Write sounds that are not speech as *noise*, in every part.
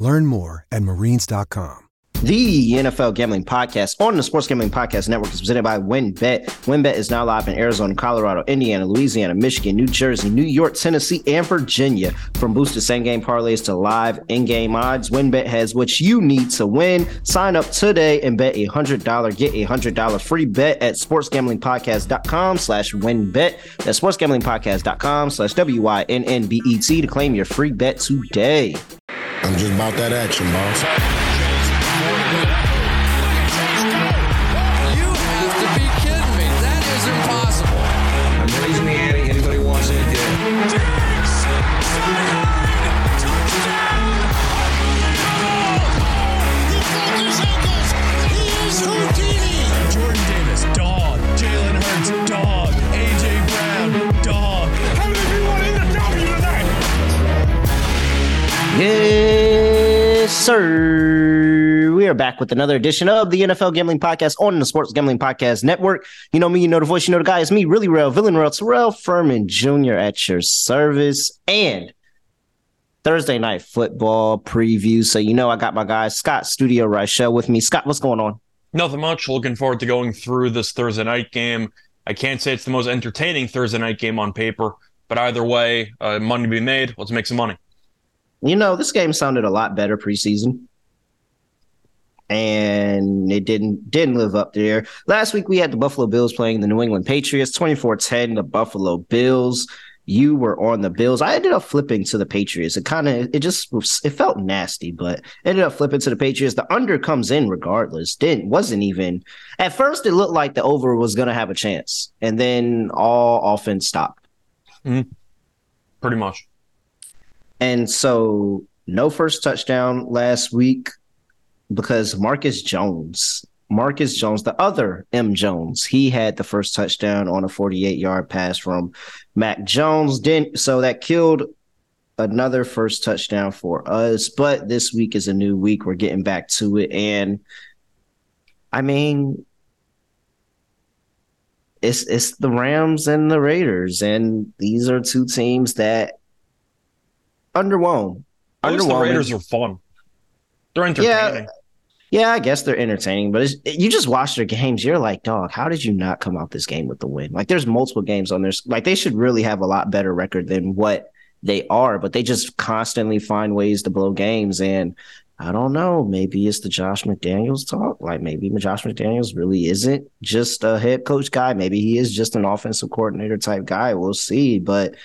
Learn more at marines.com. The NFL Gambling Podcast on the Sports Gambling Podcast Network is presented by WynnBET. WynnBET is now live in Arizona, Colorado, Indiana, Louisiana, Michigan, New Jersey, New York, Tennessee, and Virginia. From boosted same game parlays to live in game odds, WynnBET has what you need to win. Sign up today and bet a $100, get a $100 free bet at sportsgamblingpodcast.com slash wynnbet. That's sportsgamblingpodcast.com slash W-Y-N-N-B-E-T to claim your free bet today. I'm just about that action, boss. Sir. We are back with another edition of the NFL Gambling Podcast on the Sports Gambling Podcast Network. You know me, you know the voice, you know the guy. It's me, really real, villain real, Terrell Furman Jr. at your service. And Thursday night football preview. So you know I got my guy Scott Studio Rochelle with me. Scott, what's going on? Nothing much. Looking forward to going through this Thursday night game. I can't say it's the most entertaining Thursday night game on paper, but either way, uh, money to be made. Let's make some money. You know, this game sounded a lot better preseason. And it didn't didn't live up there. Last week we had the Buffalo Bills playing the New England Patriots, 24-10, the Buffalo Bills. You were on the Bills. I ended up flipping to the Patriots. It kind of it just it felt nasty, but ended up flipping to the Patriots. The under comes in regardless. Didn't wasn't even at first it looked like the over was gonna have a chance, and then all offense stopped. Mm-hmm. Pretty much. And so no first touchdown last week because Marcus Jones, Marcus Jones, the other M Jones, he had the first touchdown on a 48 yard pass from Mac Jones. Didn't so that killed another first touchdown for us. But this week is a new week. We're getting back to it. And I mean, it's it's the Rams and the Raiders, and these are two teams that underwhelmed. At least the Raiders are fun. They're entertaining. Yeah, Yeah, I guess they're entertaining, but you just watch their games. You're like, dog, how did you not come out this game with the win? Like, there's multiple games on there. Like, they should really have a lot better record than what they are, but they just constantly find ways to blow games. And I don't know, maybe it's the Josh McDaniels talk. Like, maybe Josh McDaniels really isn't just a head coach guy. Maybe he is just an offensive coordinator type guy. We'll see. But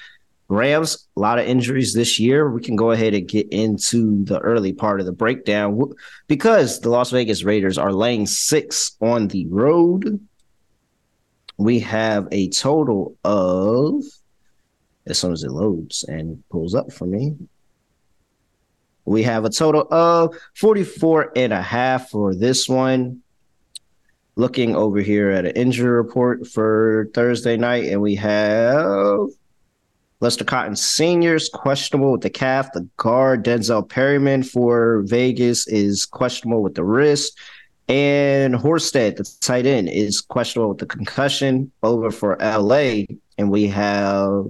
Rams, a lot of injuries this year. We can go ahead and get into the early part of the breakdown because the Las Vegas Raiders are laying six on the road. We have a total of, as soon as it loads and pulls up for me, we have a total of 44 and a half for this one. Looking over here at an injury report for Thursday night, and we have Lester Cotton Sr.'s questionable with the calf. The guard, Denzel Perryman for Vegas, is questionable with the wrist. And Horsted, the tight end, is questionable with the concussion over for LA. And we have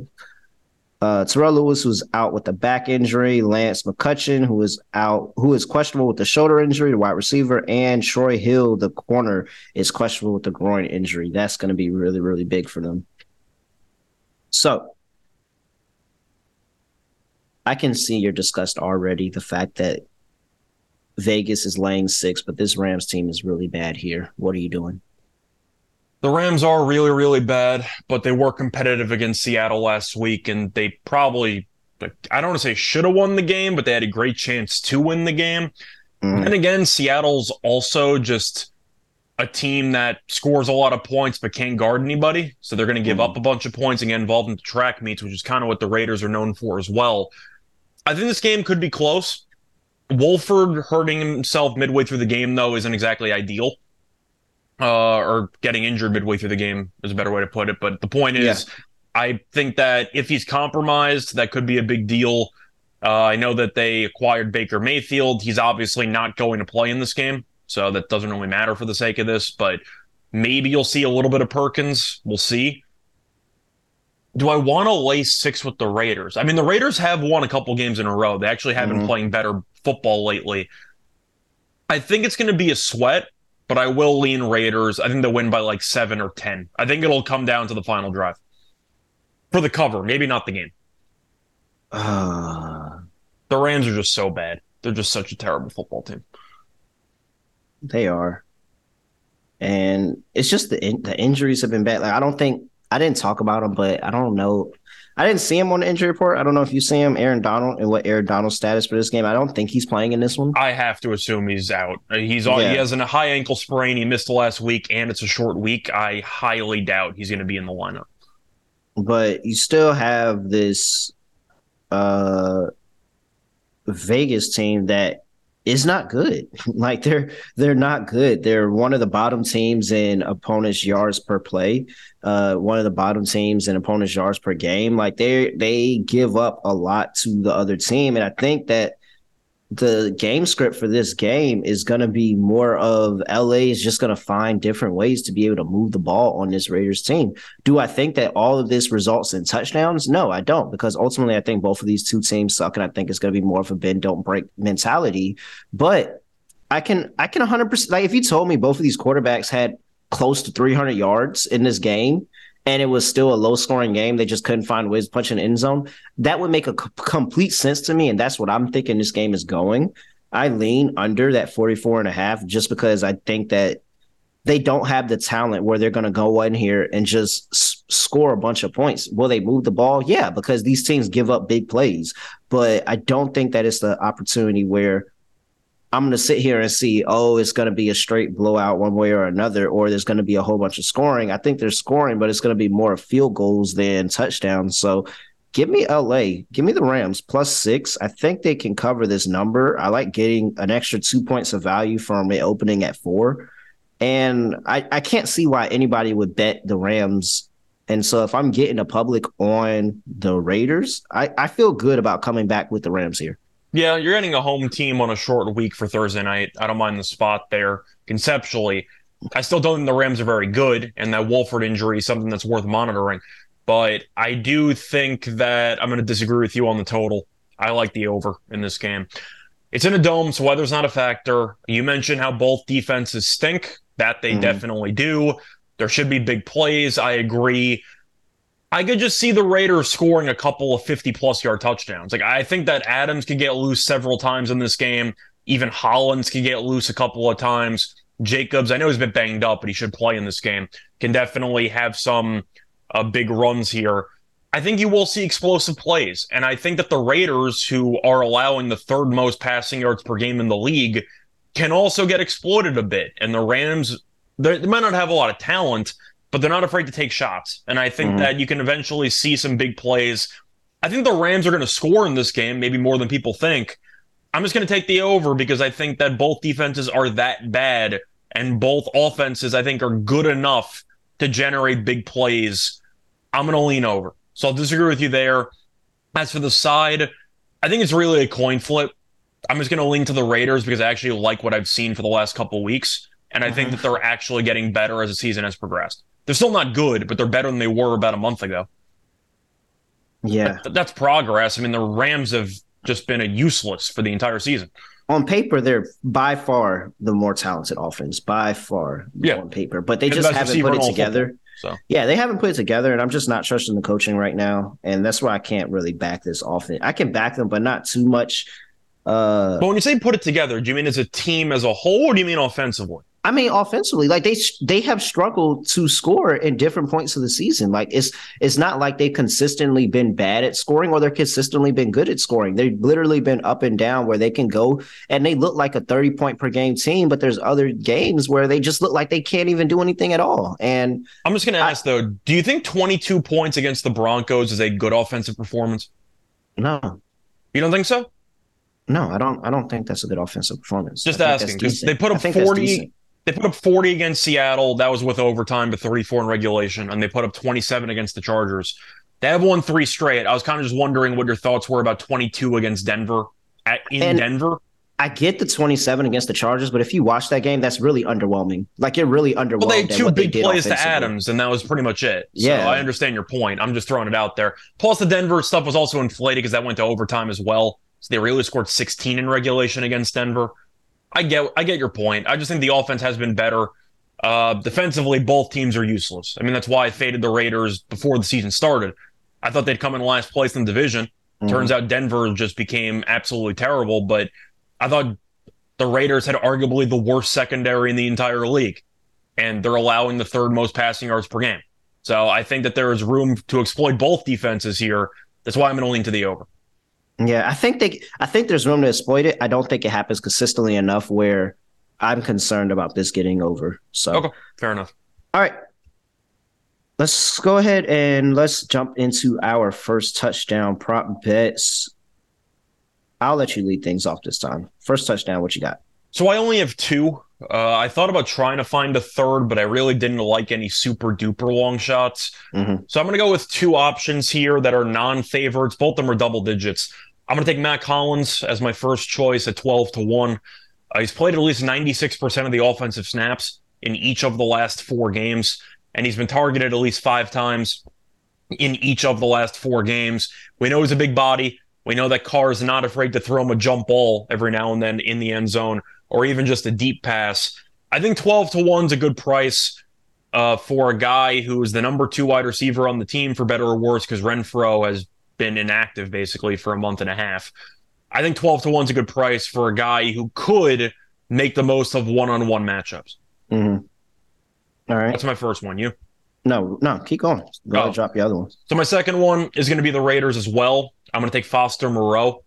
uh, Terrell Lewis, who's out with the back injury, Lance McCutcheon, who is out, who is questionable with the shoulder injury, the wide receiver, and Troy Hill, the corner, is questionable with the groin injury. That's going to be really, really big for them. So I can see you're discussed already the fact that Vegas is laying six, but this Rams team is really bad here. What are you doing? The Rams are really, really bad, but they were competitive against Seattle last week, and they probably, I don't want to say should have won the game, but they had a great chance to win the game. Mm. And again, Seattle's also just a team that scores a lot of points but can't guard anybody. So they're going to give up a bunch of points and get involved in the track meets, which is kind of what the Raiders are known for as well. I think this game could be close. Wolford hurting himself midway through the game, though, isn't exactly ideal. Uh, or getting injured midway through the game is a better way to put it. But the point is, I think that if he's compromised, that could be a big deal. Uh, I know that they acquired Baker Mayfield. He's obviously not going to play in this game, so that doesn't really matter for the sake of this. But maybe you'll see a little bit of Perkins. We'll see. Do I want to lay six with the Raiders? I mean, the Raiders have won a couple games in a row. They actually have been Mhm. playing better football lately. I think it's going to be a sweat, but I will lean Raiders. I think they'll win by like seven or 10. I think it'll come down to the final drive for the cover, maybe not the game. Uh, The Rams are just so bad. They're just such a terrible football team. they are, and it's just the in, the injuries have been bad. Like I don't think I didn't talk about him, but I don't know. I didn't see him on the injury report. I don't know if you see him, Aaron Donald, and what Aaron Donald's status for this game. I don't think he's playing in this one. I have to assume he's out. Uh, He's on. He has a high ankle sprain. He missed the last week, and it's a short week. I highly doubt he's going to be in the lineup. but you still have this uh Vegas team that is not good. *laughs* like they're they're not good. They're one of the bottom teams in opponents yards per play. Uh one of the bottom teams in opponents yards per game. Like they they give up a lot to the other team and I think that the game script for this game is going to be more of LA is just going to find different ways to be able to move the ball on this Raiders team. Do I think that all of this results in touchdowns? No, I don't, because ultimately I think both of these two teams suck, and I think it's going to be more of a bend don't break mentality. But I can I can 100 percent like if you told me both of these quarterbacks had close to 300 yards in this game. And it was still a low scoring game. They just couldn't find ways to punch an end zone. That would make a c- complete sense to me. And that's what I'm thinking this game is going. I lean under that 44 and a half just because I think that they don't have the talent where they're going to go in here and just s- score a bunch of points. Will they move the ball? Yeah, because these teams give up big plays. But I don't think that it's the opportunity where I'm going to sit here and see, oh, it's going to be a straight blowout one way or another, or there's going to be a whole bunch of scoring. I think there's scoring, but it's going to be more field goals than touchdowns. So give me LA, give me the Rams plus six. I think they can cover this number. I like getting an extra two points of value from it opening at four. And I, I can't see why anybody would bet the Rams. And so if I'm getting the public on the Raiders, I, I feel good about coming back with the Rams here. Yeah, you're getting a home team on a short week for Thursday night. I don't mind the spot there conceptually. I still don't think the Rams are very good, and that Wolford injury is something that's worth monitoring. But I do think that I'm going to disagree with you on the total. I like the over in this game. It's in a dome, so weather's not a factor. You mentioned how both defenses stink. That they Mhm. definitely do. There should be big plays. I agree. I could just see the Raiders scoring a couple of 50 plus yard touchdowns. Like I think that Adams could get loose several times in this game. Even Hollins could get loose a couple of times. Jacobs, I know he's been banged up, but he should play in this game. Can definitely have some uh, big runs here. I think you will see explosive plays. And I think that the Raiders, who are allowing the third most passing yards per game in the league, can also get exploited a bit. And the Rams, they they might not have a lot of talent, but they're not afraid to take shots. And I think Mhm. that you can eventually see some big plays. I think the Rams are going to score in this game, maybe more than people think. I'm just going to take the over because I think that both defenses are that bad and both offenses, I think, are good enough to generate big plays. I'm going to lean over. So I'll disagree with you there. As for the side, I think it's really a coin flip. I'm just going to lean to the Raiders because I actually like what I've seen for the last couple weeks. And I think that they're actually getting better as the season has progressed. They're still not good, but they're better than they were about a month ago. Yeah. Th- That's progress. I mean, the Rams have just been a useless for the entire season. On paper, they're by far the more talented offense, by far Yeah. on paper, but they And just haven't put it together. football, So Yeah, they haven't put it together, and I'm just not trusting the coaching right now, and that's why I can't really back this offense. I can back them, but not too much. Uh, But when you say put it together, do you mean as a team as a whole, or do you mean offensively? I mean, offensively, like they they have struggled to score in different points of the season. Like it's it's not like they've consistently been bad at scoring or they're consistently been good at scoring. They've literally been up and down where they can go and they look like a 30 point per game team, but there's other games where they just look like they can't even do anything at all. And I'm just going to I- ask though, do you think 22 points against the Broncos is a good offensive performance? no, You don't think so? No, I don't. I don't think that's a good offensive performance. Just asking because they put up 40. They put up 40 against Seattle. That was with overtime, but 34 in regulation, and they put up 27 against the Chargers. They have won three straight. I was kind of just wondering what your thoughts were about 22 against Denver at, in And- Denver. I get the 27 against the Chargers, but if you watch that game, that's really underwhelming. Like you're really underwhelmed. Well, they had two big plays to. Adams, and that was pretty much it. So Yeah. I understand your point. I'm just throwing it out there. Plus, the Denver stuff was also inflated because that went to overtime as well. So they really scored 16 in regulation against Denver. I get, I get your point. I just think the offense has been better. Uh, defensively, both teams are useless. I mean, that's why I faded the Raiders before the season started. I thought they'd come in last place in the division. Mhm. Turns out Denver just became absolutely terrible. But I thought the Raiders had arguably the worst secondary in the entire league, and they're allowing the third most passing yards per game. So I think that there is room to exploit both defenses here. That's why I'm going to lean to the over. Yeah, I think they. I think there's room to exploit it. I don't think it happens consistently enough where I'm concerned about this getting over. So, Okay, fair enough. all right, let's go ahead and let's jump into our first touchdown prop bets. I'll let you lead things off this time. First touchdown, what you got? So I only have two. Uh, I thought about trying to find a third, but I really didn't like any super duper long shots. Mhm. So I'm going to go with two options here that are non favorites. Both of them are double digits. I'm going to take Mack Hollins as my first choice at 12 to 1. Uh, he's played at least 96% of the offensive snaps in each of the last four games, and he's been targeted at least five times in each of the last four games. We know he's a big body. We know that Carr is not afraid to throw him a jump ball every now and then in the end zone or even just a deep pass. I think 12 to 1 is a good price uh, for a guy who is the number two wide receiver on the team, for better or worse, because Renfrow has been inactive basically for a month and a half. I think 12 to 1 is a good price for a guy who could make the most of one on one matchups. Mm-hmm. All right. That's my first one. You? No, no, keep going. Go Oh. drop the other ones. So my second one is going to be the Raiders as well. I'm going to take Foster Moreau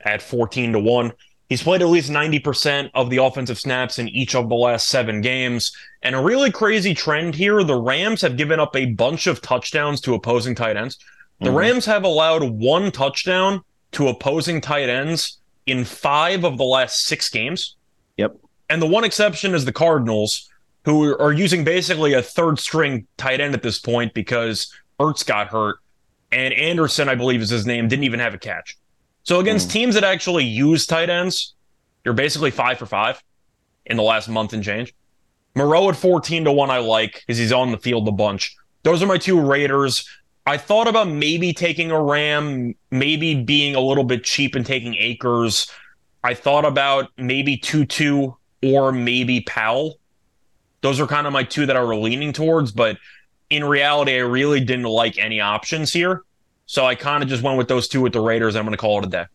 at 14 to 1. He's played at least 90% of the offensive snaps in each of the last seven games. And a really crazy trend here the Rams have given up a bunch of touchdowns to opposing tight ends. The Mhm. Rams have allowed one touchdown to opposing tight ends in five of the last six games. Yep. And the one exception is the Cardinals, who are using basically a third string tight end at this point because Ertz got hurt. And Anderson, I believe is his name, didn't even have a catch. So against teams that actually use tight ends, you're basically five for five in the last month and change. Moreau at 14 to 1, I like because he's on the field a bunch. Those are my two Raiders. I thought about maybe taking a Ram, maybe being a little bit cheap and taking Akers. I thought about maybe Tutu or maybe Powell. Those are kind of my two that I were leaning towards, but in reality, I really didn't like any options here. So I kind of just went with those two with the Raiders. I'm going to call it a day.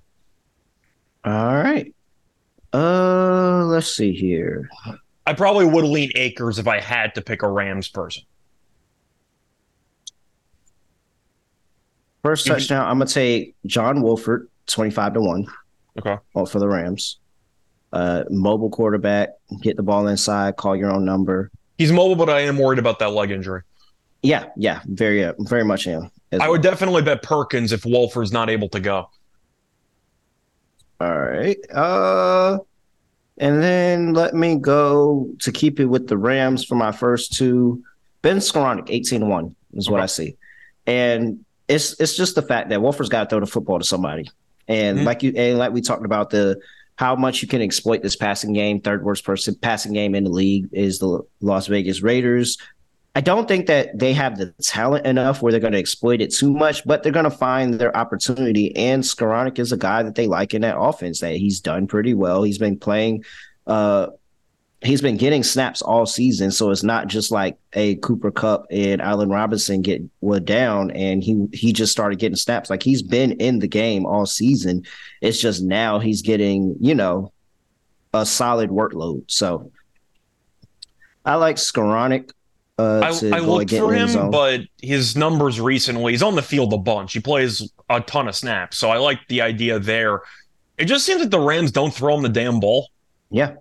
All right. Uh, let's see here. I probably would lean Akers if I had to pick a Rams person. First Mhm. touchdown, I'm gonna take John Wolford, 25 to 1 Okay. all for the Rams. Uh, mobile quarterback, get the ball inside, call your own number. He's mobile, but I am worried about that leg injury. Yeah, yeah, very, uh, very much am. I would definitely bet Perkins if Wolford's not able to go. All right. Uh, and then let me go to keep it with the Rams for my first two. Ben Skowronek, 18 to 1 is what Okay. I see. And it's it's just the fact that Wolford's got to throw the football to somebody. And Mhm. like you and like we talked about the how much you can exploit this passing game, third worst person passing game in the league is the Las Vegas Raiders. I don't think that they have the talent enough where they're going to exploit it too much, but they're going to find their opportunity. And Skowronek is a guy that they like in that offense. That he's done pretty well. He's been playing. Uh, he's been getting snaps all season, so it's not just like a Cooper Kupp and Allen Robinson get were down, and he he just started getting snaps. Like he's been in the game all season. It's just now he's getting you know a solid workload. So I like Skowronek. Uh, I, I looked for him, but his numbers recently, he's on the field a bunch. He plays a ton of snaps. So I like the idea there. It just seems like the Rams don't throw him the damn ball. yeah,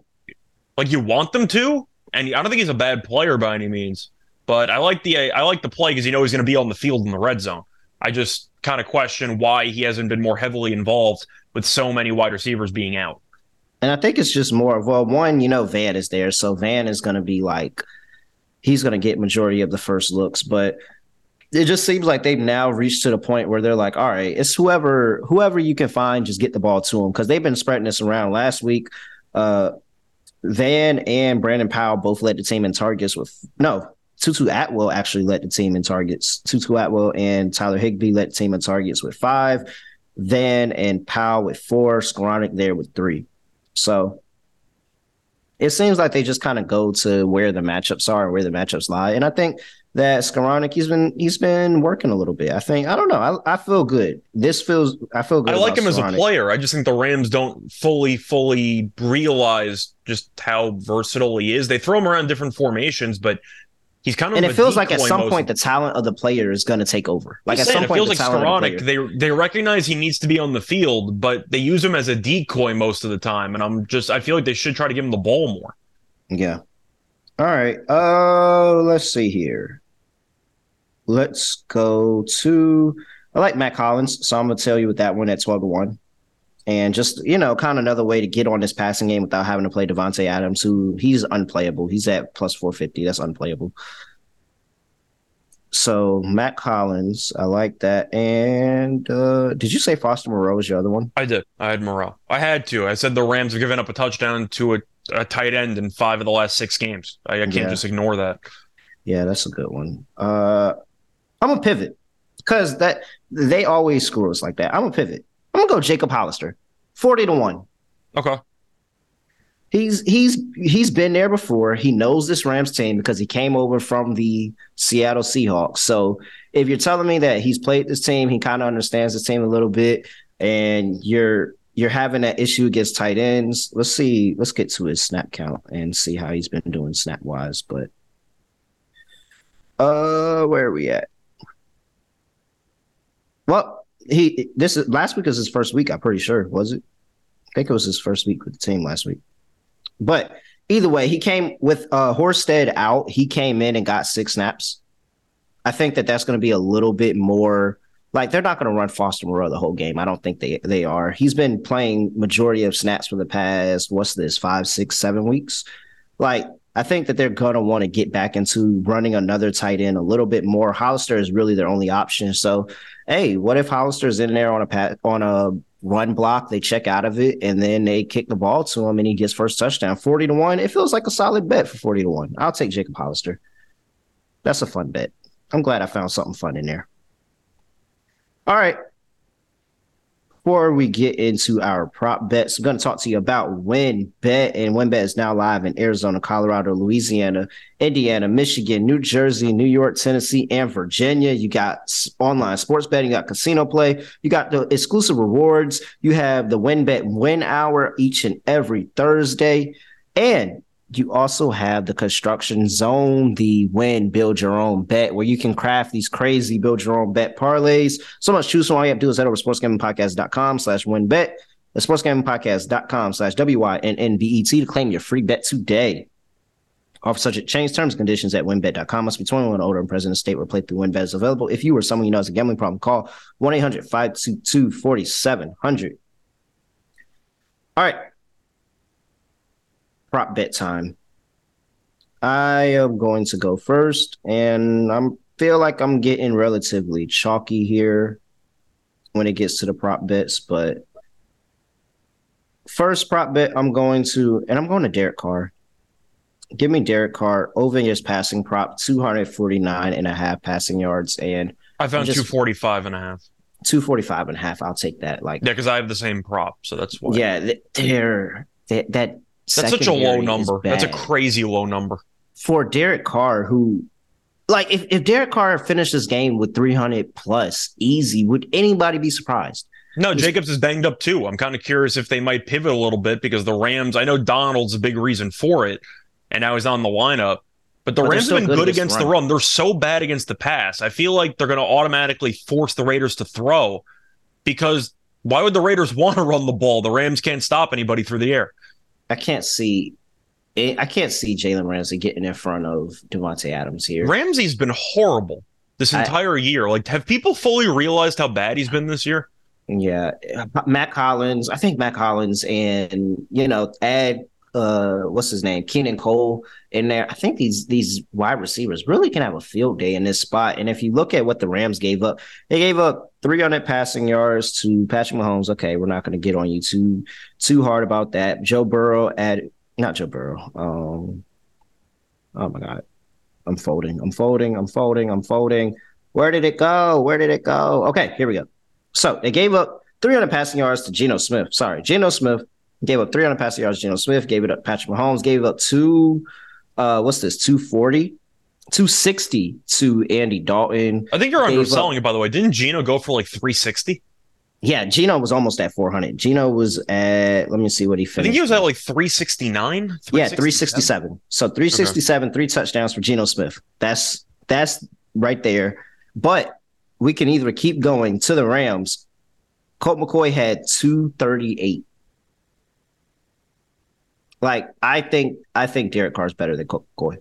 Like you want them to. And I don't think he's a bad player by any means. But I like the I like the play because you know he's going to be on the field in the red zone. I just kind of question why he hasn't been more heavily involved with so many wide receivers being out. And I think it's just more of well, one, you know, Van is there, so Van is going to be like he's going to get majority of the first looks, but it just seems like they've now reached to the point where they're like, all right, it's whoever whoever you can find, just get the ball to them because they've been spreading this around. Last week, uh, Van and Brandon Powell both led the team in targets with no. Tutu Atwell actually led the team in targets. Tutu Atwell and Tyler Higbee led the team in targets with five. Van and Powell with four. Skowronek there with three. So it seems like they just kind of go to where the matchups are, and where the matchups lie. And I think that Skowronek, he's been he's been working a little bit. I think I don't know. I, I feel good. This feels I feel good. I like him as a player. I just think the Rams don't fully, fully realize just how versatile he is. They throw him around different formations, but he's kind of And it feels like at some most- point the talent of the player is going to take over. Like Just at saying, some point, it feels like of the They they recognize he needs to be on the field, but they use him as a decoy most of the time. And I'm just I feel like they should try to give him the ball more. Yeah. All right. Uh let's see here. Let's go to I like Mack Hollins, so I'm gonna tell you with that one at 12 to 1. And just, you know, kind of another way to get on this passing game without having to play Davante Adams, who he's unplayable. He's at plus 450. That's unplayable. So Mack Hollins, I like that. And uh did you say Foster Moreau was your other one? I did. I had Moreau. I had to. I said the Rams have given up a touchdown to a, a tight end in five of the last six games. I, I can't Yeah. just ignore that. Yeah, that's a good one. Uh I'm gonna pivot because that they always screw us like that. I'm gonna pivot. I'm gonna go Jacob Hollister, forty to one. Okay. He's he's he's been there before. He knows this Rams team because he came over from the Seattle Seahawks. So if you're telling me that he's played this team, he kind of understands this team a little bit, and you're you're having that issue against tight ends. Let's see. Let's get to his snap count and see how he's been doing snap wise. But uh, where are we at? Well, he this is last week was his first week. I'm pretty sure. Was it? I think it was his first week with the team last week. But either way, he came with uh Horsted out. He came in and got six snaps. I think that that's going to be a little bit more like they're not going to run Foster Moreau the whole game. I don't think they they are. He's been playing majority of snaps for the past what's this five, six, seven weeks. Like I think that they're going to want to get back into running another tight end a little bit more. Hollister is really their only option. So, hey, what if Hollister's in there on a pat on a run block? They check out of it and then they kick the ball to him and he gets first touchdown. Forty to one. It feels like a solid bet for forty to one. I'll take Jacob Hollister. That's a fun bet. I'm glad I found something fun in there. All right. Before we get into our prop bets, I'm going to talk to you about WynnBET. And WynnBET is now live in Arizona, Colorado, Louisiana, Indiana, Michigan, New Jersey, New York, Tennessee, and Virginia. You got online sports betting, you got casino play, you got the exclusive rewards, you have the WynnBET Win Hour each and every Thursday. And you also have the construction zone, the win, build your own bet, where you can craft these crazy build your own bet parlays. So much choose from. All you have to do is head over to sportsgamingpodcast.com slash wynnbet, the sportsgamingpodcast.com slash W-Y-N-N-B-E-T to claim your free bet today. Offer subject change terms and conditions at wynnbet.com. Must be 21 and older and present in state where playthrough WynnBET is available. If you or someone you know has a gambling problem, call 1-800-522-4700. All right prop bet time. I am going to go first, and I'm feel like I'm getting relatively chalky here when it gets to the prop bets, but first prop bet I'm going to, and I'm going to Derek Carr. Give me Derek Carr over his passing prop, 249 and a half passing yards and I found just- 245 and a half. 245 and a half. I'll take that. Like, Yeah, because I have the same prop, so that's why. yeah, th- they're, that, that That's such a low number. That's a crazy low number. for Derek Carr, who like if, if Derek Carr finished this game with 300 plus easy, would anybody be surprised? No, Jacobs is banged up too. I'm kind of curious if they might pivot a little bit because the Rams, I know Donald's a big reason for it, and now he's on the lineup. But the But Rams have been good good against the the run. They're so bad against the pass. I feel like they're going to automatically force the Raiders to throw because why would the Raiders *laughs* want to run the ball? The Rams can't stop anybody through the air. I can't see I can't see Jalen Ramsey getting in front of Davante Adams here. Ramsey's been horrible this I- entire year. Like, have people fully realized how bad he's been this year? Yeah, Mack Hollins. I think Mack Hollins and you know add uh what's his name Keelan Cole in there. I think these these wide receivers really can have a field day in this spot. And if you look at what the Rams gave up, they gave up 300 passing yards to Patrick Mahomes. Okay, we're not going to get on you too too hard about that. Joe Burrow at not Joe Burrow. Um, oh my God, I'm folding. I'm folding. I'm folding. I'm folding. Where did it go? Where did it go? Okay, here we go. So they gave up 300 passing yards to Geno Smith. Sorry, Geno Smith gave up 300 passing yards. Geno Smith gave it up. Patrick Mahomes gave up two. Uh, what's this? 240, 260 to Andy Dalton. I think you're underselling up- it, by the way. Didn't Geno go for like 360? Yeah, Geno was almost at 400. Geno was at. Let me see what he finished. I think he was at like 369. Yeah, 367. So 367, three touchdowns for Geno Smith. That's that's right there. But we can either keep going to the Rams. Colt McCoy had 238. Like I think I think Derek Carr's better than McCoy.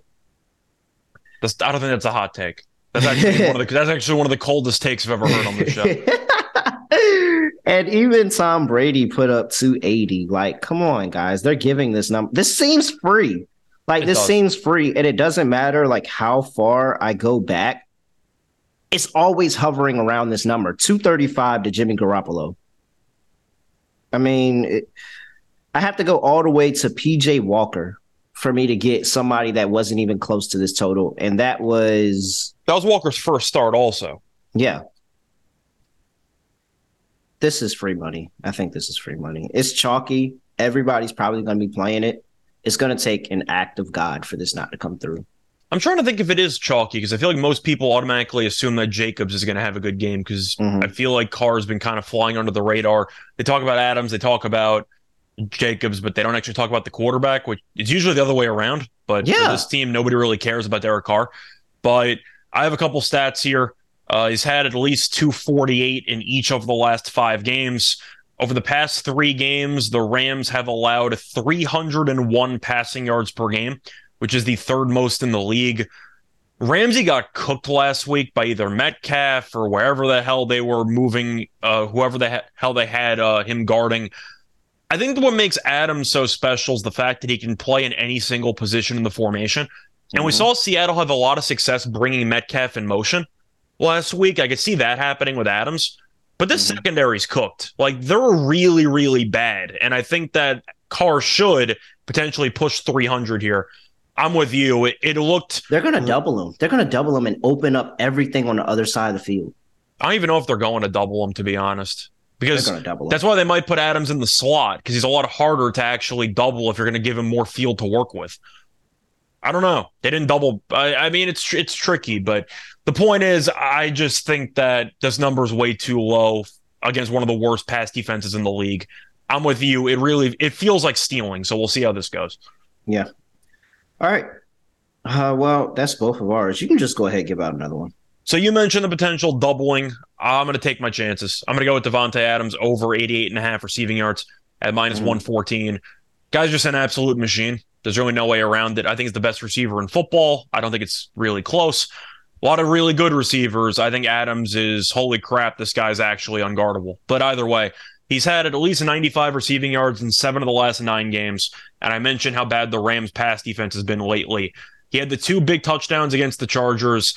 That's, I don't think that's a hot take. That's actually one of the *laughs* that's actually one of the coldest takes I've ever heard on this show. *laughs* and even Tom Brady put up 280. Like, come on, guys. They're giving this number. This seems free. Like, It this does. seems free. And it doesn't matter like how far I go back. It's always hovering around this number 235 to Jimmy Garoppolo. I mean, it, I have to go all the way to PJ Walker for me to get somebody that wasn't even close to this total. And that was That was Walker's first start, also. yeah. This is free money. I think this is free money. It's chalky. Everybody's probably going to be playing it. It's going to take an act of God for this not to come through. I'm trying to think if it is chalky because I feel like most people automatically assume that Jacobs is going to have a good game because Mhm. I feel like Carr's been kind of flying under the radar. They talk about Adams, they talk about Jacobs, but they don't actually talk about the quarterback, which is usually the other way around. But for Yeah. this team, nobody really cares about Derek Carr. But I have a couple stats here. Uh, he's had at least 248 in each of the last five games. Over the past three games, the Rams have allowed 301 passing yards per game, which is the third most in the league. Ramsey got cooked last week by either Metcalf or wherever the hell they were moving, uh, whoever the hell they had uh, him guarding. I think what makes Adams so special is the fact that he can play in any single position in the formation. And we Mhm. saw Seattle have a lot of success bringing Metcalf in motion last week. I could see that happening with Adams. But this Mhm. secondary's cooked. Like they're really, really bad. And I think that Carr should potentially push 300 here. I'm with you. It, it looked, They're going to double him. They're going to double him and open up everything on the other side of the field. I don't even know if they're going to double him, to be honest. Because going to double him. that's why they might put Adams in the slot because he's a lot harder to actually double if you're going to give him more field to work with. I don't know. They didn't double. I, I mean, it's it's tricky, but the point is, I just think that this number is way too low against one of the worst pass defenses in the league. I'm with you. It really it feels like stealing. So we'll see how this goes. yeah. All right. Uh, well, that's both of ours. You can just go ahead and give out another one. So you mentioned the potential doubling. I'm going to take my chances. I'm going to go with Davante Adams over 88 and a half receiving yards at minus Mhm. 114. Guy's just an absolute machine. There's really no way around it. I think he's the best receiver in football. I don't think it's really close. A lot of really good receivers. I think Adams is holy crap. This guy's actually unguardable. But either way, he's had at least 95 receiving yards in seven of the last nine games. And I mentioned how bad the Rams' pass defense has been lately. He had the two big touchdowns against the Chargers.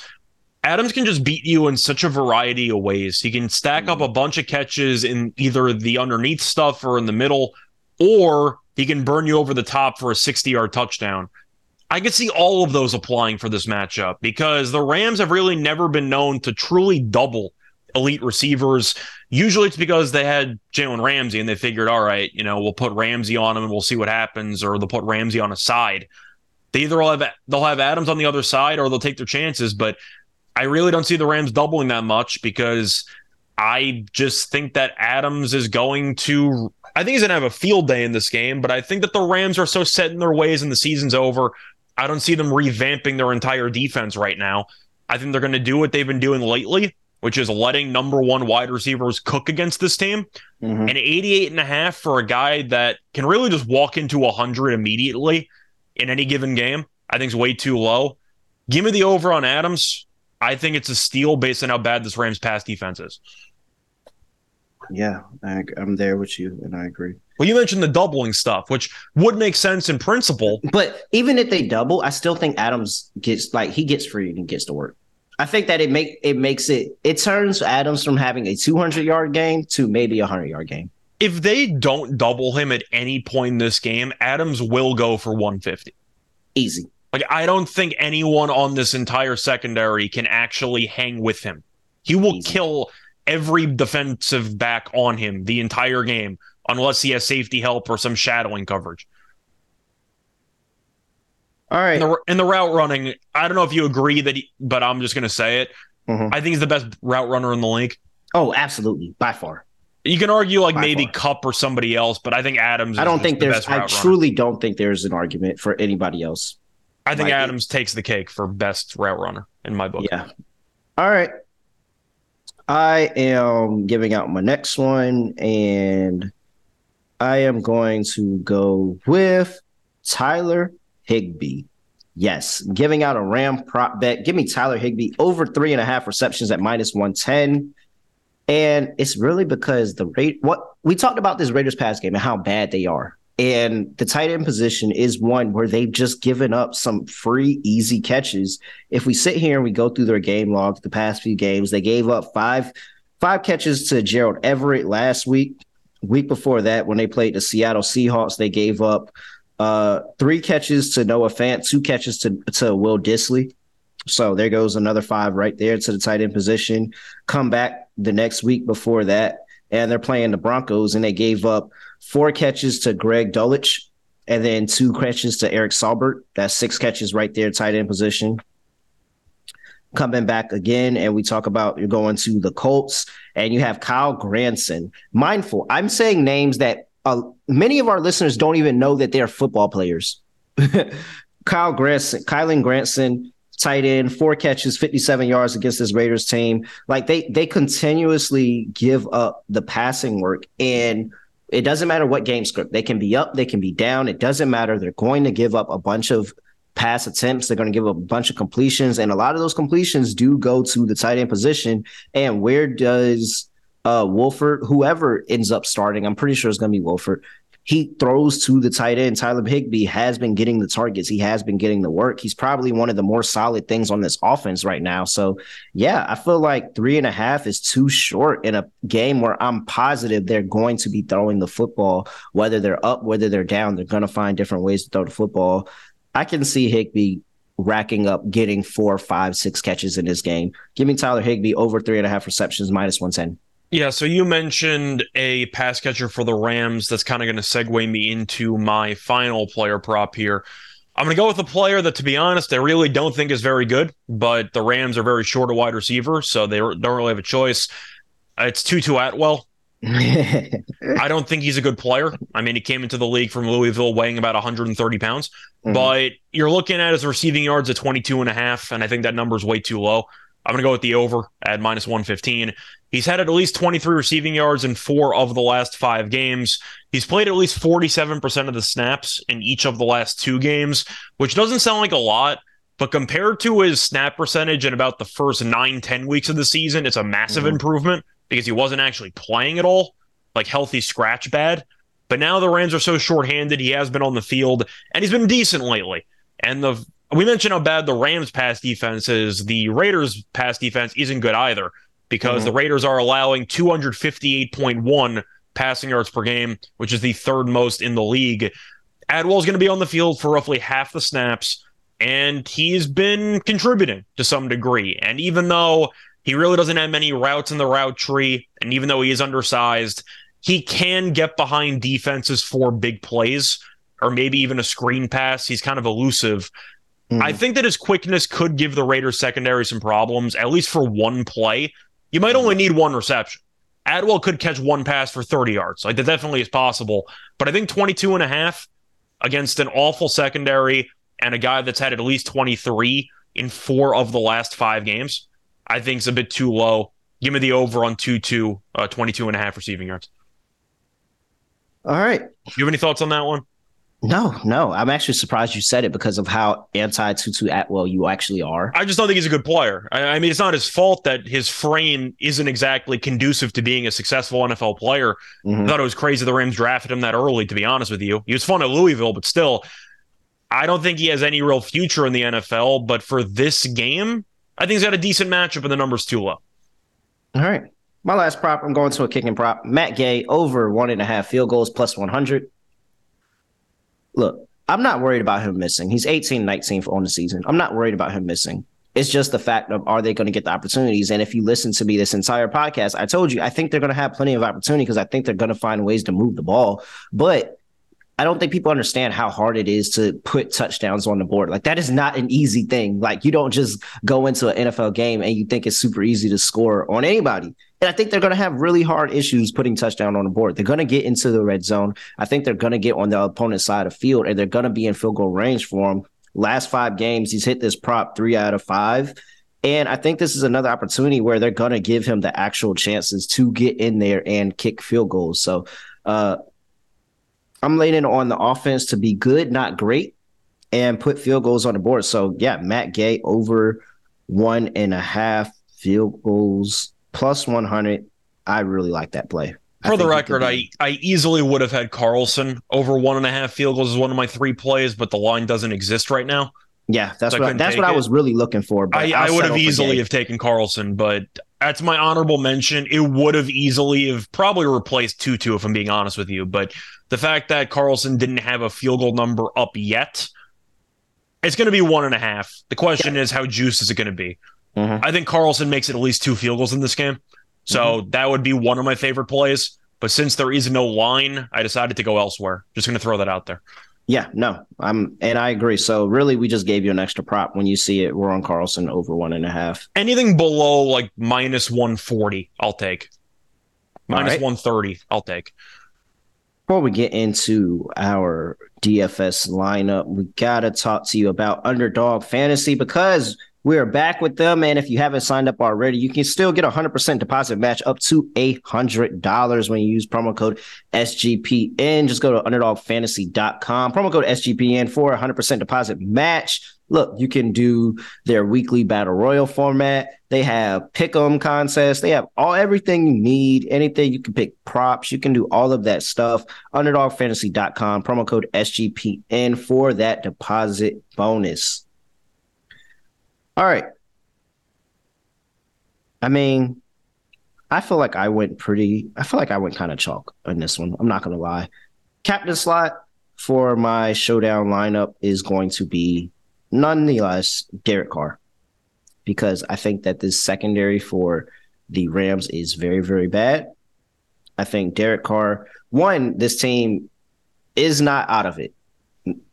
Adams can just beat you in such a variety of ways. He can stack up mm. a bunch of catches in either the underneath stuff or in the middle, or he can burn you over the top for a 60 yard touchdown. I could see all of those applying for this matchup because the Rams have really never been known to truly double elite receivers. Usually it's because they had Jalen Ramsey and they figured, all right, you know, we'll put Ramsey on him and we'll see what happens, or they'll put Ramsey on a side. They either will have they'll have Adams on the other side or they'll take their chances, but I really don't see the Rams doubling that much because I just think that Adams is going to. I think he's going to have a field day in this game, but I think that the Rams are so set in their ways and the season's over. I don't see them revamping their entire defense right now. I think they're going to do what they've been doing lately, which is letting number one wide receivers cook against this team. Mhm. And 88 and a half for a guy that can really just walk into 100 immediately in any given game, I think is way too low. Give me the over on Adams. I think it's a steal based on how bad this Rams pass defense is. Yeah, I, I'm there with you, and I agree. Well, you mentioned the doubling stuff, which would make sense in principle. But even if they double, I still think Adams gets like he gets free and gets to work. I think that it make it makes it it turns Adams from having a 200 yard game to maybe a 100 yard game. If they don't double him at any point in this game, Adams will go for 150. Easy. Like I don't think anyone on this entire secondary can actually hang with him. He will Easy. kill every defensive back on him the entire game unless he has safety help or some shadowing coverage. All right. In the, in the route running, I don't know if you agree that, he, but I'm just going to say it. Mhm. I think he's the best route runner in the league. Oh, absolutely, by far. You can argue like By maybe far. Kupp or somebody else, but I think Adams. I don't just think the there's. best I route runner. truly don't think there's an argument for anybody else. I think Adams takes the cake for best route runner in my book. Yeah. All right. I am giving out my next one, and I am going to go with Tyler Higbee. Yes, giving out a Ram prop bet. Give me Tyler Higbee over three and a half receptions at minus 110. And it's really because the rate what we talked about this Raiders pass game and how bad they are. And the tight end position is one where they've just given up some free, easy catches. If we sit here and we go through their game log the past few games, they gave up five five catches to Gerald Everett last week. Week before that, when they played the Seattle Seahawks, they gave up uh, three catches to Noah Fant, two catches to to Will Dissly. So there goes another five right there to the tight end position. Come back the next week before that, and they're playing the Broncos, and they gave up four catches to Greg Dulcich and then two catches to Eric Saubert. That's six catches right there, tight end position. Coming back again, and we talk about you're going to the Colts, and you have Kyle Granson. Mindful, I'm saying names that uh, many of our listeners don't even know that they're football players. *laughs* Kyle Granson, Kylen Granson, tight end, four catches, 57 yards against this Raiders team. Like they they continuously give up the passing work and it doesn't matter what game script. They can be up, they can be down. It doesn't matter. They're going to give up a bunch of pass attempts. They're going to give up a bunch of completions, and a lot of those completions do go to the tight end position. And where does uh Wolford, whoever ends up starting, I'm pretty sure it's going to be Wolford. He throws to the tight end. Tyler Higbee has been getting the targets. He has been getting the work. He's probably one of the more solid things on this offense right now. So, yeah, I feel like three and a half is too short in a game where I'm positive they're going to be throwing the football, whether they're up, whether they're down. They're going to find different ways to throw the football. I can see Higbee racking up, getting four, five, six catches in this game. Give me Tyler Higbee over three and a half receptions, minus 110. Yeah, so you mentioned a pass catcher for the Rams. That's kind of going to segue me into my final player prop here. I'm going to go with a player that, to be honest, I really don't think is very good, but the Rams are very short a wide receiver, so they don't really have a choice. It's Tutu Atwell. *laughs* I don't think he's a good player. I mean, he came into the league from Louisville weighing about 130 pounds, Mhm. but you're looking at his receiving yards at 22 and a half, and I think that number is way too low. I'm going to go with the over at minus 115. He's had at least 23 receiving yards in four of the last five games. He's played at least 47% of the snaps in each of the last two games, which doesn't sound like a lot, but compared to his snap percentage in about the first nine, 10 weeks of the season, it's a massive Mhm. improvement because he wasn't actually playing at all, like healthy scratch bad. But now the Rams are so shorthanded, he has been on the field and he's been decent lately. And the we mentioned how bad the Rams pass defense is. The Raiders pass defense isn't good either because Mhm. the Raiders are allowing 258.1 passing yards per game, which is the third most in the league. Atwell is going to be on the field for roughly half the snaps, and he's been contributing to some degree. And even though he really doesn't have many routes in the route tree, and even though he is undersized, he can get behind defenses for big plays or maybe even a screen pass. He's kind of elusive. Mhm. I think that his quickness could give the Raiders secondary some problems, at least for one play. You might only need one reception. Atwell could catch one pass for 30 yards. Like that definitely is possible. But I think 22 and a half against an awful secondary and a guy that's had at least 23 in four of the last five games, I think is a bit too low. Give me the over on 2 2, uh, 22 and a half receiving yards. All right. Do You have any thoughts on that one? No, no. I'm actually surprised you said it because of how anti Tutu Atwell you actually are. I just don't think he's a good player. I, I, mean, it's not his fault that his frame isn't exactly conducive to being a successful NFL player. Mm-hmm. I thought it was crazy the Rams drafted him that early, to be honest with you. He was fun at Louisville, but still, I don't think he has any real future in the NFL. But for this game, I think he's got a decent matchup and the number's too low. All right. My last prop, I'm going to a kicking prop. Matt Gay over one and a half field goals plus 100 look, I'm not worried about him missing. He's 18, 19 for on the season. I'm not worried about him missing. It's just the fact of are they going to get the opportunities? And if you listen to me this entire podcast, I told you I think they're going to have plenty of opportunity because I think they're going to find ways to move the ball. But I don't think people understand how hard it is to put touchdowns on the board. Like that is not an easy thing. Like you don't just go into an NFL game and you think it's super easy to score on anybody. And I think they're going to have really hard issues putting touchdown on the board. They're going to get into the red zone. I think they're going to get on the opponent's side of field and they're going to be in field goal range for him. Last five games, he's hit this prop three out of five. And I think this is another opportunity where they're going to give him the actual chances to get in there and kick field goals. So uh, I'm leaning on the offense to be good, not great, and put field goals on the board. So yeah, Matt Gay over one and a half field goals plus 100. I really like that play. For the record, I, I easily would have had Carlson over one and a half field goals as one of my three plays, but the line doesn't exist right now. Yeah, that's so what I, that's what it. I was really looking for. I, I would have easily have taken Carlson, but that's my honorable mention. It would have easily have probably replaced Tutu if I'm being honest with you. But the fact that Carlson didn't have a field goal number up yet, it's going to be one and a half. The question yeah. is, how juice is it going to be? Mm-hmm. I think Carlson makes it at least two field goals in this game. So mm-hmm. that would be one of my favorite plays. But since there is no line, I decided to go elsewhere. Just going to throw that out there. Yeah, no, I'm, and I agree. So really, we just gave you an extra prop when you see it. We're on Carlson over one and a half. Anything below like minus one forty, I'll take. Minus right. one thirty, I'll take. Before we get into our DFS lineup, we gotta talk to you about Underdog Fantasy because we are back with them. And if you haven't signed up already, you can still get a 100% deposit match up to $800 when you use promo code SGPN. Just go to underdogfantasy.com, promo code SGPN for a 100% deposit match. Look, you can do their weekly battle royal format. They have pick 'em contests. They have all everything you need. Anything you can pick props. You can do all of that stuff. Underdogfantasy.com, promo code SGPN for that deposit bonus. All right. I mean, I feel like I went pretty. I feel like I went kind of chalk in this one. I'm not gonna lie. Captain slot for my showdown lineup is going to be nonetheless Derek Carr, because I think that this secondary for the Rams is very, very bad. I think Derek Carr, one, this team is not out of it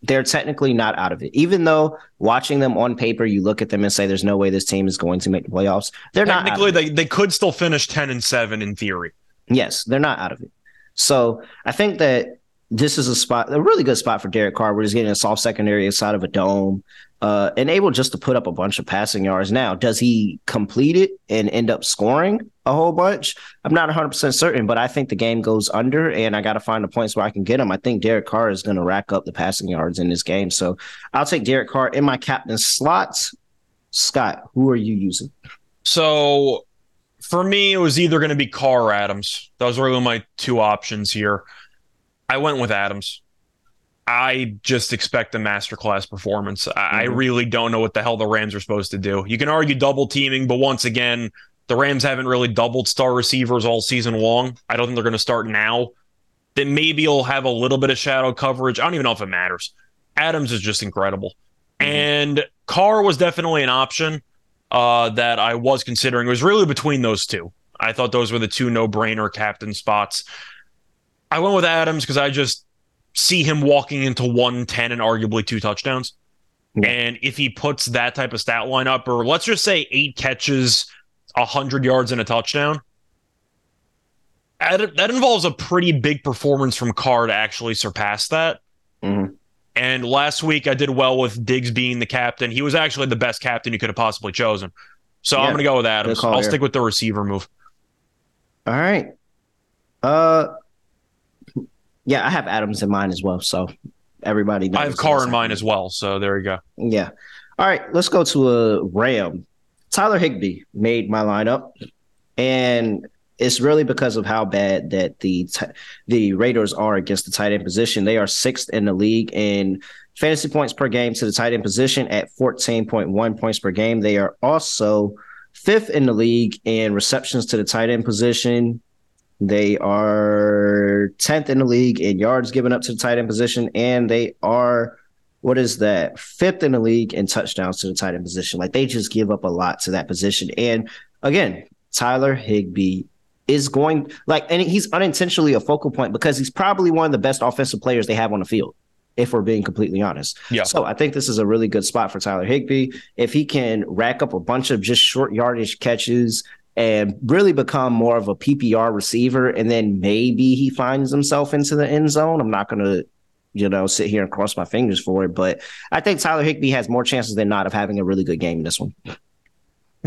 they're technically not out of it. Even though watching them on paper, you look at them and say, "There's no way this team is going to make the playoffs." They're technically, not. Technically, they they could still finish ten and seven in theory. Yes, they're not out of it. So I think that this is a spot, a really good spot for Derek Carr, where he's getting a soft secondary inside of a dome uh, and able just to put up a bunch of passing yards. Now, does he complete it and end up scoring a whole bunch? I'm not 100% certain, but I think the game goes under, and I got to find the points where I can get him. I think Derek Carr is going to rack up the passing yards in this game. So I'll take Derek Carr in my captain slots. Scott, who are you using? So for me, it was either going to be Carr or Adams. Those were really my two options here. I went with Adams. I just expect a masterclass performance. I, mm-hmm. I really don't know what the hell the Rams are supposed to do. You can argue double teaming, but once again, the Rams haven't really doubled star receivers all season long. I don't think they're going to start now. Then maybe you'll have a little bit of shadow coverage. I don't even know if it matters. Adams is just incredible. Mm-hmm. And Carr was definitely an option uh, that I was considering. It was really between those two. I thought those were the two no brainer captain spots. I went with Adams because I just see him walking into 110 and arguably two touchdowns. Yeah. And if he puts that type of stat line up, or let's just say eight catches, 100 yards, and a touchdown, that involves a pretty big performance from Carr to actually surpass that. Mm-hmm. And last week I did well with Diggs being the captain. He was actually the best captain you could have possibly chosen. So yeah, I'm going to go with Adams. I'll here. stick with the receiver move. All right. Uh, yeah, I have Adams in mind as well. So everybody knows. I have Carr in mine as well, so there you go. Yeah. All right, let's go to a Ram. Tyler Higbee made my lineup, and it's really because of how bad that the the Raiders are against the tight end position. They are sixth in the league in fantasy points per game to the tight end position at 14.1 points per game. They are also fifth in the league in receptions to the tight end position. They are 10th in the league in yards given up to the tight end position, and they are what is that? Fifth in the league in touchdowns to the tight end position. Like they just give up a lot to that position. And again, Tyler Higbee is going like, and he's unintentionally a focal point because he's probably one of the best offensive players they have on the field. If we're being completely honest. Yeah. So I think this is a really good spot for Tyler Higbee. If he can rack up a bunch of just short yardage catches and really become more of a PPR receiver, and then maybe he finds himself into the end zone. I'm not going to, you know, sit here and cross my fingers for it, but I think Tyler Higbee has more chances than not of having a really good game in this one.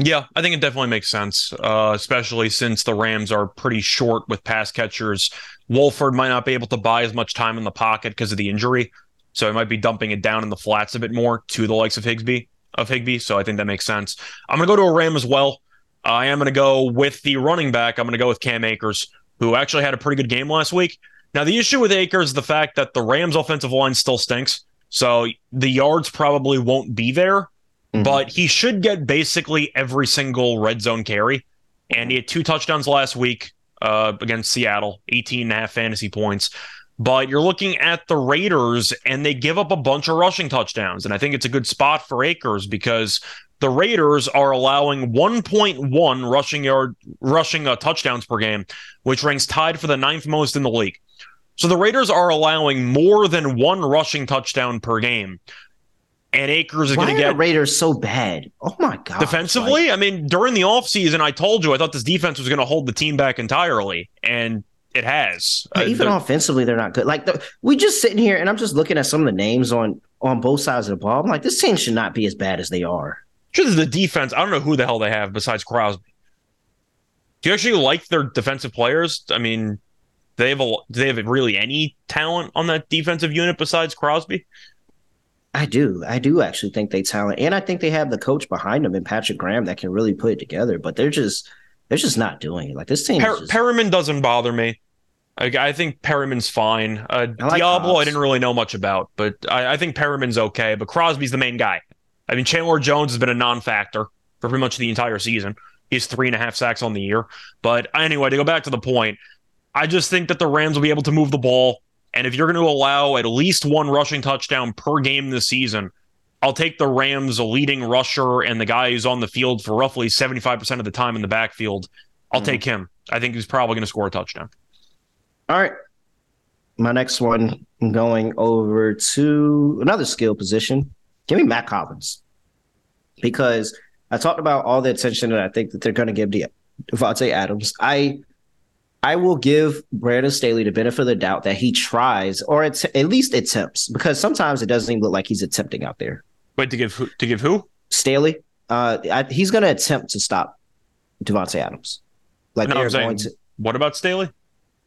Yeah, I think it definitely makes sense, uh, especially since the Rams are pretty short with pass catchers. Wolford might not be able to buy as much time in the pocket because of the injury, so he might be dumping it down in the flats a bit more to the likes of Higbee Of Higbee, so I think that makes sense. I'm going to go to a Ram as well. I am going to go with the running back. I'm going to go with Cam Akers, who actually had a pretty good game last week. Now, the issue with Akers is the fact that the Rams' offensive line still stinks, so the yards probably won't be there mm-hmm. but he should get basically every single red zone carry. And he had two touchdowns last week uh, against Seattle, 18 and a half fantasy points. But you're looking at the Raiders, and they give up a bunch of rushing touchdowns. And I think it's a good spot for Akers because the Raiders are allowing 1.1 rushing yard rushing uh, touchdowns per game, which ranks tied for the ninth most in the league. So the Raiders are allowing more than one rushing touchdown per game and Akers is going to get the Raiders so bad. Oh my god! Defensively, like, I mean, during the offseason, I told you I thought this defense was going to hold the team back entirely, and it has. Uh, even uh, offensively, they're not good. Like the, we just sitting here, and I'm just looking at some of the names on on both sides of the ball. I'm like, this team should not be as bad as they are. Sure, the defense. I don't know who the hell they have besides Crosby. Do you actually like their defensive players? I mean, do they have a, do they have really any talent on that defensive unit besides Crosby? I do. I do actually think they talent, and I think they have the coach behind them and Patrick Graham that can really put it together. But they're just they're just not doing it. Like this team. Per- just... Perryman doesn't bother me. I, I think Perryman's fine. Uh, I like Diablo, Hobbs. I didn't really know much about, but I, I think Perryman's okay. But Crosby's the main guy. I mean, Chandler Jones has been a non-factor for pretty much the entire season. He's three and a half sacks on the year. But anyway, to go back to the point, I just think that the Rams will be able to move the ball. And if you're going to allow at least one rushing touchdown per game this season, I'll take the Rams' leading rusher and the guy who's on the field for roughly 75% of the time in the backfield. I'll mm-hmm. take him. I think he's probably going to score a touchdown. All right. My next one, I'm going over to another skill position. Give me Mack Hollins. Because I talked about all the attention that I think that they're going to give to Davante Adams. I I will give Brandon Staley the benefit of the doubt that he tries or at, at least attempts because sometimes it doesn't even look like he's attempting out there. Wait to give who, to give who Staley? Uh, I, he's going to attempt to stop Davante Adams. Like no, they're saying, going to. What about Staley?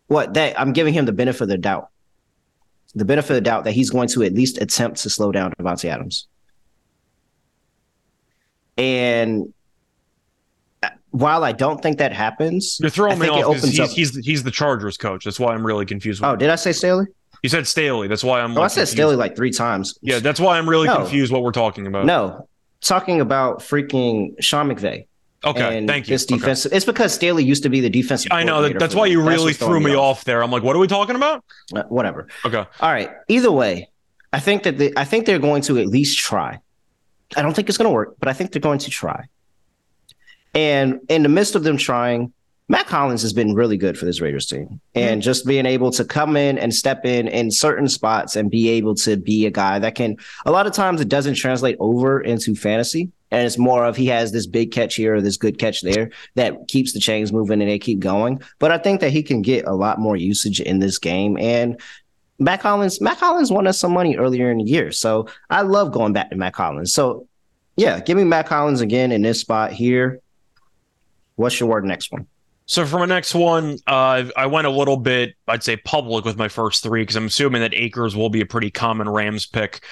What that I'm giving him the benefit of the doubt. The benefit of the doubt that he's going to at least attempt to slow down Davante Adams. And uh, while I don't think that happens, you're throwing me off because he's, up... he's he's the Chargers coach. That's why I'm really confused. oh, did I say Staley? You said Staley. That's why I'm. Oh, like, I said confused. Staley like three times. Yeah, that's why I'm really no. confused what we're talking about. No, talking about freaking Sean McVay. Okay, and thank you. This defense. Okay. It's because Staley used to be the defensive. I know that, that's why you really threw me off. off. there. I'm like, what are we talking about? Uh, whatever. Okay. All right. Either way, I think that the, I think they're going to at least try. I don't think it's going to work, but I think they're going to try. And in the midst of them trying, Mack Hollins has been really good for this Raiders team. And mm-hmm. just being able to come in and step in in certain spots and be able to be a guy that can, a lot of times it doesn't translate over into fantasy. And it's more of he has this big catch here or this good catch there that keeps the chains moving and they keep going. But I think that he can get a lot more usage in this game. And Mack Hollins, Mack Hollins won us some money earlier in the year. So I love going back to Mack Hollins. So yeah, give me Mack Hollins again in this spot here. What's your word next one? So for my next one, uh, I went a little bit, I'd say, public with my first three because I'm assuming that Akers will be a pretty common Rams pick.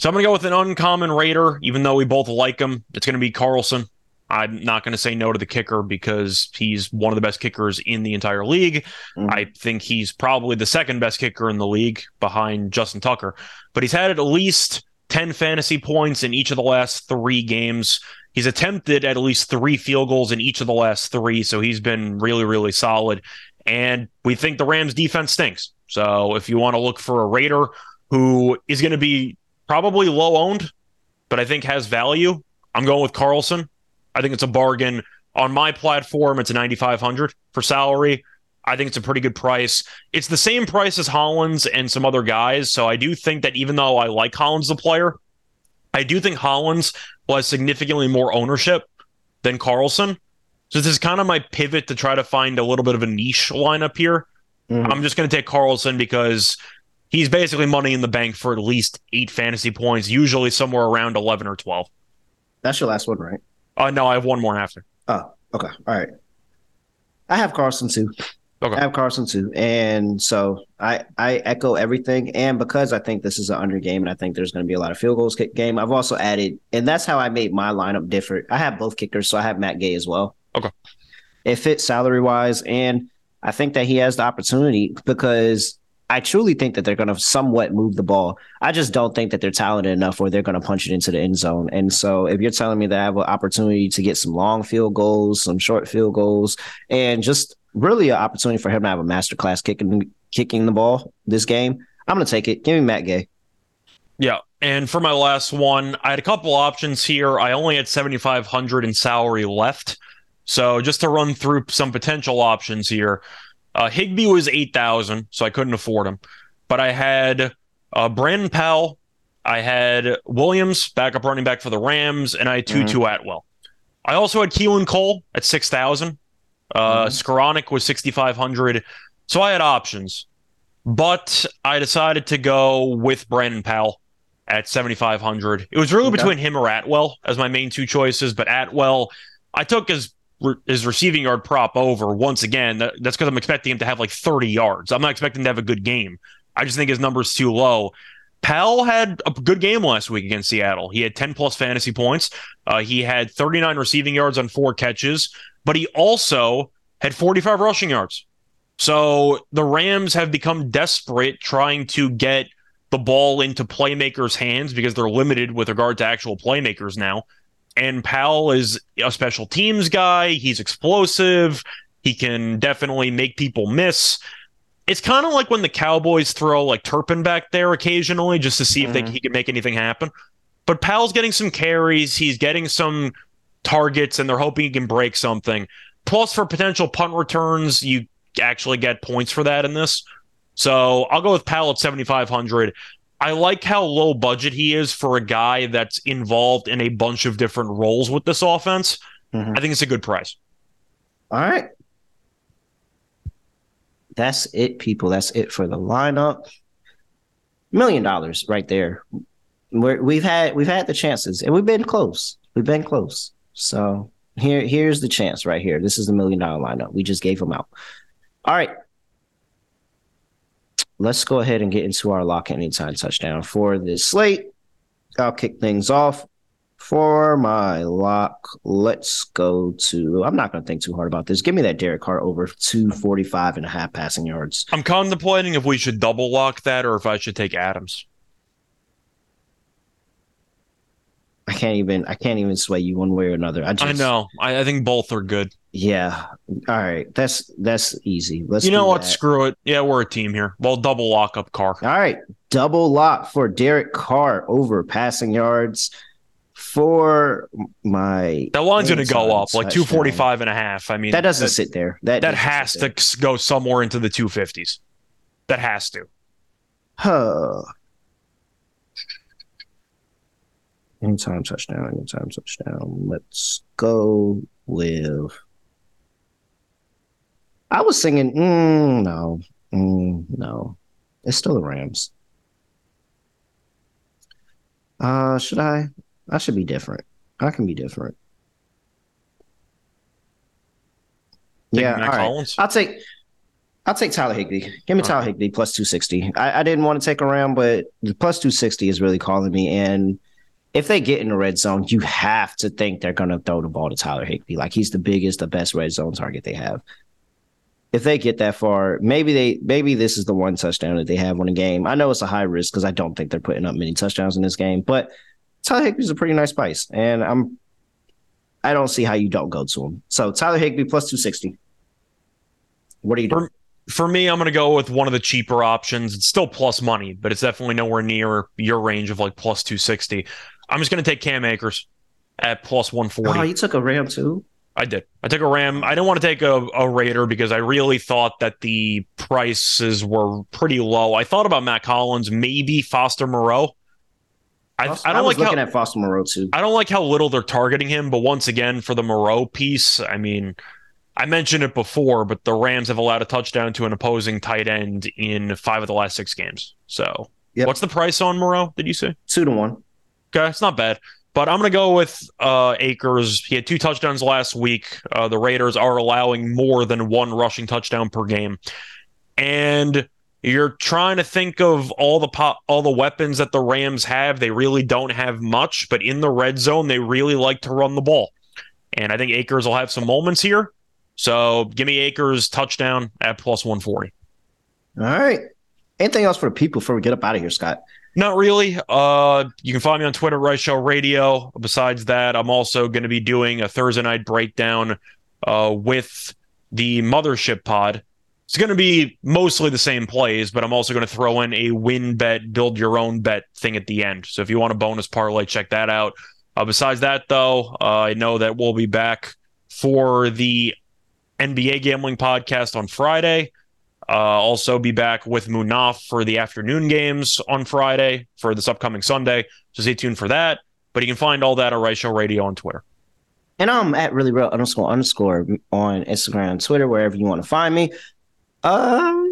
So I'm going to go with an uncommon Raider, even though we both like him. It's going to be Carlson. I'm not going to say no to the kicker because he's one of the best kickers in the entire league. Mhm. I think he's probably the second best kicker in the league behind Justin Tucker. But he's had at least 10 fantasy points in each of the last three games. He's attempted at least three field goals in each of the last three. So he's been really, really solid. And we think the Rams defense stinks. So if you want to look for a Raider who is going to be probably low owned, but I think has value, I'm going with Carlson. I think it's a bargain. On my platform, it's a 9,500 for salary. I think it's a pretty good price. It's the same price as Hollins and some other guys. So I do think that even though I like Hollins the player, I do think Hollins will have significantly more ownership than Carlson. So this is kind of my pivot to try to find a little bit of a niche lineup here. Mhm. I'm just going to take Carlson because he's basically money in the bank for at least eight fantasy points, usually somewhere around 11 or 12. That's your last one, right? Uh, no, I have one more after. Oh, okay. All right. I have Carlson too. Okay. I have Carlson too. And so I I echo everything. And because I think this is an under game and I think there's going to be a lot of field goals kick game, I've also added, and that's how I made my lineup different. I have both kickers, so I have Matt Gay as well. Okay. It fits salary wise. And I think that he has the opportunity because I truly think that they're going to somewhat move the ball. I just don't think that they're talented enough where they're going to punch it into the end zone. And so if you're telling me that I have an opportunity to get some long field goals, some short field goals, and just really an opportunity for him to have a masterclass kicking kicking the ball this game, I'm going to take it. Give me Matt Gay. Yeah. And for my last one, I had a couple options here. I only had 7,500 in salary left. So just to run through some potential options here, uh, Higbee was 8,000, so I couldn't afford him. But I had uh, Brandon Powell, I had Williams, backup running back for the Rams, and I had Tutu Atwell. I also had Keelan Cole at 6,000. Uh, Skowronek was 6,500. So I had options. But I decided to go with Brandon Powell at 7,500. It was really Okay. between him or Atwell as my main two choices, but Atwell, I took his receiving yard prop over once again. That, that's because I'm expecting him to have like 30 yards. I'm not expecting to have a good game. I just think his number's too low. Powell had a good game last week against Seattle. He had 10 plus fantasy points. Uh, he had 39 receiving yards on four catches, but he also had 45 rushing yards. So the Rams have become desperate trying to get the ball into playmakers' hands because they're limited with regard to actual playmakers now. And Powell is a special teams guy. He's explosive. He can definitely make people miss. It's kind of like when the Cowboys throw like Turpin back there occasionally just to see if they, mm-hmm. he can make anything happen. But Powell's getting some carries. He's getting some targets, and they're hoping he can break something. Plus, for potential punt returns, you actually get points for that in this. So I'll go with Powell at 7,500. I like how low budget he is for a guy that's involved in a bunch of different roles with this offense. Mhm. I think it's a good price. All right. That's it, people. That's it for the lineup. Million dollars right there. We're, we've had we've had the chances, and we've been close. We've been close. So here here's the chance right here. This is the million dollar lineup. We just gave them out. All right. Let's go ahead and get into our lock anytime touchdown for this slate. I'll kick things off. For my lock, let's go to. I'm not going to think too hard about this. Give me that Derek Carr over 245 and a half passing yards. I'm contemplating if we should double lock that or if I should take Adams. I can't even. I can't even sway you one way or another. I just. I know. I, I think both are good. Yeah. All right. That's that's easy. Let's. you know what? that. Screw it. Yeah, we're a team here. Well, double lock up Carr. All right. Double lock for Derek Carr over passing yards for my. That line's going to go up like touchdown. 245 and a half. I mean, That doesn't that, sit there. That that has to go somewhere into the 250s. That has to. Huh. Anytime touchdown. Anytime touchdown. Let's go with. I was singing. Mm, no. Mm, no. It's still the Rams. Uh, should I? I should be different. I can be different. Yeah, all right. Hollins. I'll take I'll take Tyler Higbee. Give me Tyler Higbee plus two sixty. I, I didn't want to take a Ram, but the plus two sixty is really calling me. And if they get in the red zone, you have to think they're gonna throw the ball to Tyler Higbee. Like he's the biggest, the best red zone target they have. If they get that far, maybe they maybe this is the one touchdown that they have on a game. I know it's a high risk because I don't think they're putting up many touchdowns in this game, but Tyler Higbee's a pretty nice price, and I'm I don't see how you don't go to him. So Tyler Higbee plus two sixty. What are you doing? For me, I'm going to go with one of the cheaper options. It's still plus money, but it's definitely nowhere near your range of like plus 260. I'm just going to take Cam Akers at plus 140. Oh, you took a Ram too. I did. I took a Ram. I didn't want to take a, a Raider because I really thought that the prices were pretty low. I thought about Mack Hollins, maybe Foster Moreau. I, I don't was like looking how at Foster Moreau too. I don't like how little they're targeting him. But once again, for the Moreau piece, I mean, I mentioned it before, but the Rams have allowed a touchdown to an opposing tight end in five of the last six games. So, Yep. what's the price on Moreau? Did you say? Two to one. Okay, it's not bad. But I'm going to go with uh, Akers. He had two touchdowns last week. Uh, the Raiders are allowing more than one rushing touchdown per game, and you're trying to think of all the po- all the weapons that the Rams have. They really don't have much, but in the red zone, they really like to run the ball, and I think Akers will have some moments here. So give me Akers touchdown at plus 140. All right. Anything else for the people before we get up out of here, Scott? Not really. Uh, you can find me on Twitter, Right Show Radio. Besides that, I'm also going to be doing a Thursday night breakdown uh, with the Mothership Pod. It's going to be mostly the same plays, but I'm also going to throw in a WynnBET, build your own bet thing at the end. So if you want a bonus parlay, check that out. Uh, besides that, though, uh, I know that we'll be back for the NBA gambling podcast on Friday. Uh, also be back with Munaf for the afternoon games on Friday for this upcoming Sunday. So stay tuned for that. But you can find all that at Right Show Radio on Twitter. And I'm at really real underscore underscore on Instagram, Twitter, wherever you want to find me. Um,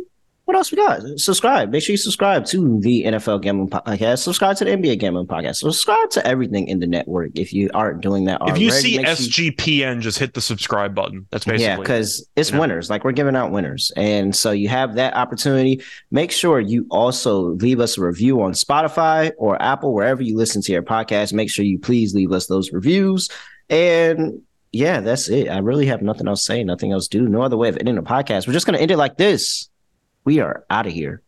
what else we got? Subscribe. Make sure you subscribe to the NFL Gambling Podcast. Subscribe to the NBA Gambling Podcast. Subscribe to everything in the network if you aren't doing that If you see Make sure you- SGPN, just hit the subscribe button. That's basically yeah, it. because it's know? winners. Like we're giving out winners, and so you have that opportunity. Make sure you also leave us a review on Spotify or Apple, wherever you listen to your podcast. Make sure you please leave us those reviews. And yeah, that's it. I really have nothing else to say, nothing else to do, no other way of ending a podcast. We're just gonna end it like this. We are out of here.